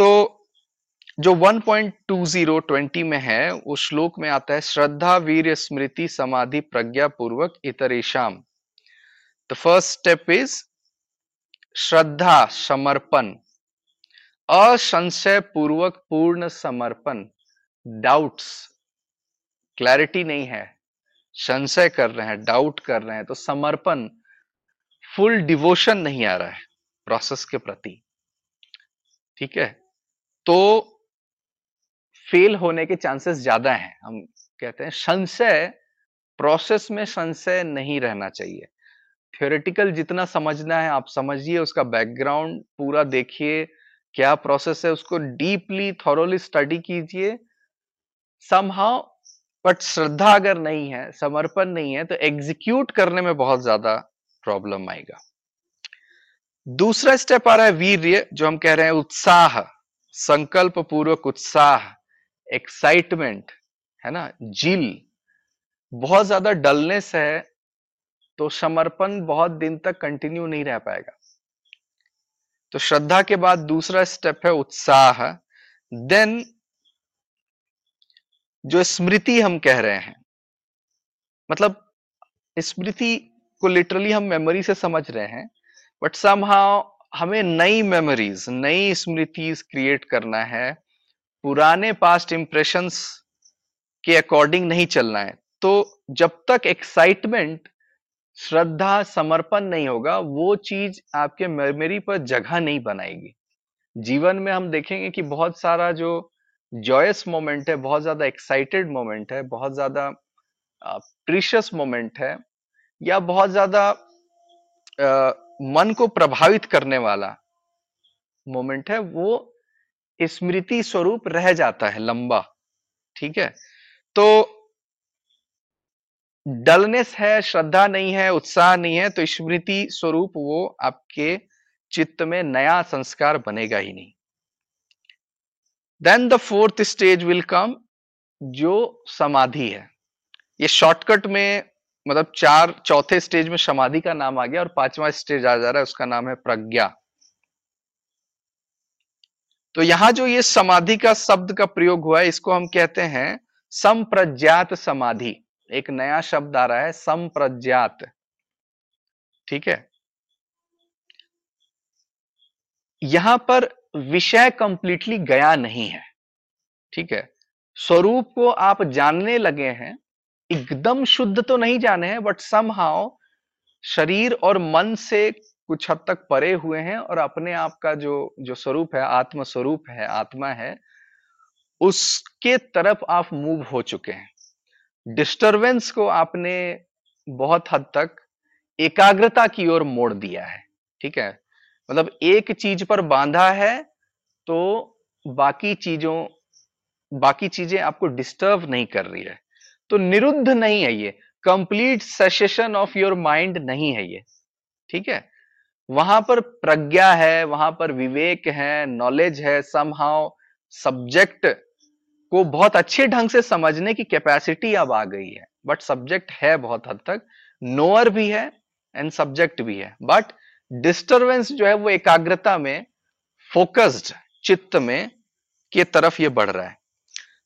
तो जो 1.2020 में है, उस श्लोक में आता है, श्रद्धा, वीर, स्मृति, समाधि प्रज्ञा पूर्वक इतरेशम द फ़र्स्ट स्टेप इज़ श्रद्धा, समर्पण। असंशय पूर्वक पूर्ण समर्पण। डाउट्स क्लैरिटी नहीं है। संशय कर रहे हैं डाउट कर रहे हैं तो समर्पण। फुल डिवोशन नहीं आ रहा है प्रोसेस के प्रति। ठीक है? तो फेल होने के चांसेस ज़्यादा हैं। हम कहते हैं संशय प्रोसेस में संशय नहीं रहना चाहिए। थियोरेटिकल जितना समझना है, आप समझिए उसका बैकग्राउंड पूरा देखिए क्या प्रोसेस है, उसको डीपली थॉरोली स्टडी कीजिए। समहाउ बट श्रद्धा अगर नहीं है, समर्पण नहीं है तो एग्जीक्यूट करने में बहुत ज़्यादा प्रॉब्लम आएगा। दूसरा स्टेप आ रहा है वीर्य, जो हम कह रहे हैं उत्साह। संकल्प पूर्वक उत्साह एक्साइटमेंट है ना? जिल। बहुत ज़्यादा डलनेस है तो समर्पण बहुत दिन तक कंटिन्यू नहीं रह पाएगा। तो श्रद्धा के बाद दूसरा स्टेप है उत्साह। देन जो स्मृति हम कह रहे हैं मतलब स्मृति को लिटरली हम मेमोरी से समझ रहे हैं बट समहाउ हमें नई मेमोरीज नई स्मृतिज क्रिएट करना है। पुराने पास्ट इंप्रेशंस के अकॉर्डिंग नहीं चलना है। तो जब तक एक्साइटमेंट श्रद्धा, समर्पण नहीं होगा, वो चीज़ आपके मेमोरी पर जगह नहीं बनाएगी। जीवन में हम देखेंगे कि बहुत सारा जो जॉयस मोमेंट है, बहुत ज़्यादा एक्साइटेड मोमेंट है, बहुत ज़्यादा प्रीशियस मोमेंट है, या बहुत ज़्यादा मन को प्रभावित करने वाला मोमेंट है, वो स्मृति स्वरूप रह जाता है लंबा, ठीक है? तो डलनेस है, श्रद्धा नहीं है, उत्साह नहीं है तो स्मृति स्वरूप वो आपके चित्त में नया संस्कार बनेगा ही नहीं। Then the fourth stage will come जो समाधि है। ये शॉर्टकट में मतलब चार, चौथे स्टेज में समाधि का नाम आ गया और पांचवा स्टेज आ जा रहा है, उसका नाम है प्रज्ञा। तो यहाँ जो ये समाधि का शब्द का प्रयोग हुआ है, इसको हम कहते हैं संप्रज्ञात समाधि। एक नया शब्द आ रहा है, संप्रज्ञात। ठीक है? यहाँ पर विषय कंप्लीटली गया नहीं है। ठीक है? स्वरूप को आप जानने लगे हैं एकदम शुद्ध तो नहीं जाने हैं बट समहाउ शरीर और मन से कुछ हद तक परे हुए हैं और अपने आप का जो जो स्वरूप है आत्म स्वरूप है, आत्मा है, उसके तरफ़ आप मूव हो चुके हैं। डिस्टरबेंस को आपने बहुत हद तक एकाग्रता की ओर मोड़ दिया है, ठीक है? मतलब एक चीज़ पर बांधा है तो बाकी चीज़ों, बाकी चीज़ें आपको डिस्टर्ब नहीं कर रही है। तो निरुद्ध नहीं है ये। Complete cessation of your mind नहीं है ये। ठीक है? वहाँ पर प्रज्ञा है, वहाँ पर विवेक है नॉलेज है समहाउ सब्जेक्ट को बहुत अच्छे ढंग से समझने की कैपेसिटी अब आ गई है। बट सब्जेक्ट है बहुत हद तक। नोअर भी है एंड सब्जेक्ट भी है। बट डिस्टरबेंस जो है वो एकाग्रता में फोकस्ड चित्त में के तरफ़ ये बढ़ रहा है।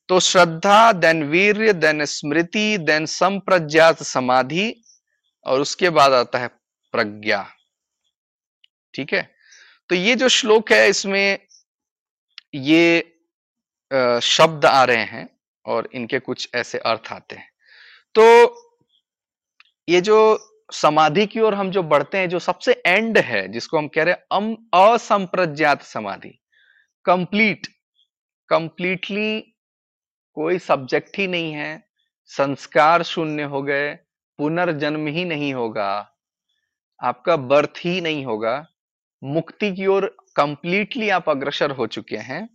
तो श्रद्धा देन वीर्य देन स्मृति देन संप्रज्ञात समाधि, और उसके बाद आता है प्रज्ञा। ठीक है? तो ये जो श्लोक है, इसमें ये शब्द आ रहे हैं, और इनके कुछ ऐसे अर्थ आते हैं। तो ये जो समाधि की ओर हम जो बढ़ते हैं, जो सबसे एंड है, जिसको हम कह रहे हैं असंप्रज्ञात समाधि कंप्लीट कंप्लीटली कोई सब्जेक्ट ही नहीं है, संस्कार शून्य हो गए, पुनर्जन्म ही नहीं होगा, आपका बर्थ ही नहीं होगा, मुक्ति की ओर कंप्लीटली आप अग्रसर हो चुके हैं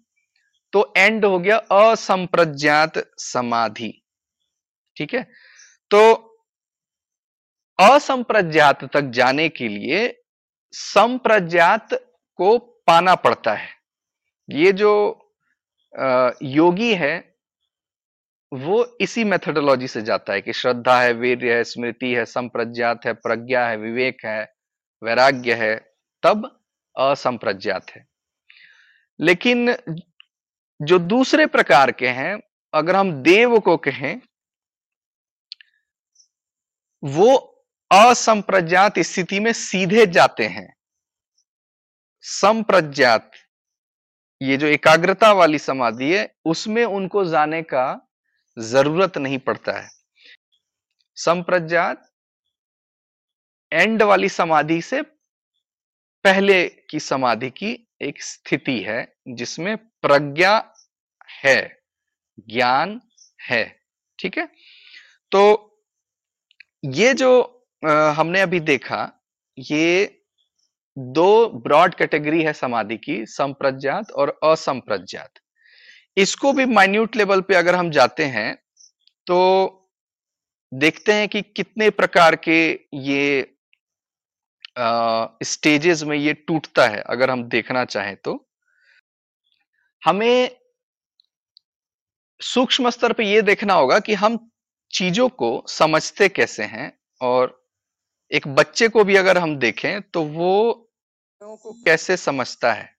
तो एंड हो गया असंप्रज्ञात समाधि, ठीक है? तो असंप्रज्ञात तक जाने के लिए संप्रज्ञात को पाना पड़ता है। ये जो योगी है वो इसी मेथोडोलॉजी से जाता है कि श्रद्धा है वीर है, स्मृति है, संप्रज्ञात है, प्रज्ञा है, विवेक है, वैराग्य है, तब असंप्रज्ञात है। लेकिन जो दूसरे प्रकार के हैं, अगर हम देव को कहें, वो असंप्रज्ञात स्थिति में सीधे जाते हैं। संप्रज्ञात, ये जो एकाग्रता वाली समाधि है, उसमें उनको जाने का ज़रूरत नहीं पड़ता है। संप्रज्ञात एंड वाली समाधि से पहले की समाधि की एक स्थिति है, जिसमें प्रज्ञा है, ज्ञान है, ठीक है? तो ये जो हमने अभी देखा, ये दो ब्रॉड कैटेगरी है समाधि की, संप्रज्ञात और असंप्रज्ञात। इसको भी माइन्यूट लेवल पे अगर हम जाते हैं तो देखते हैं कि कितने प्रकार के ये स्टेजेस में ये टूटता है, अगर हम देखना चाहें तो। हमें सूक्ष्म स्तर पे ये देखना होगा कि हम चीज़ों को समझते कैसे हैं, और एक बच्चे को भी अगर हम देखें तो वो को कैसे समझता है।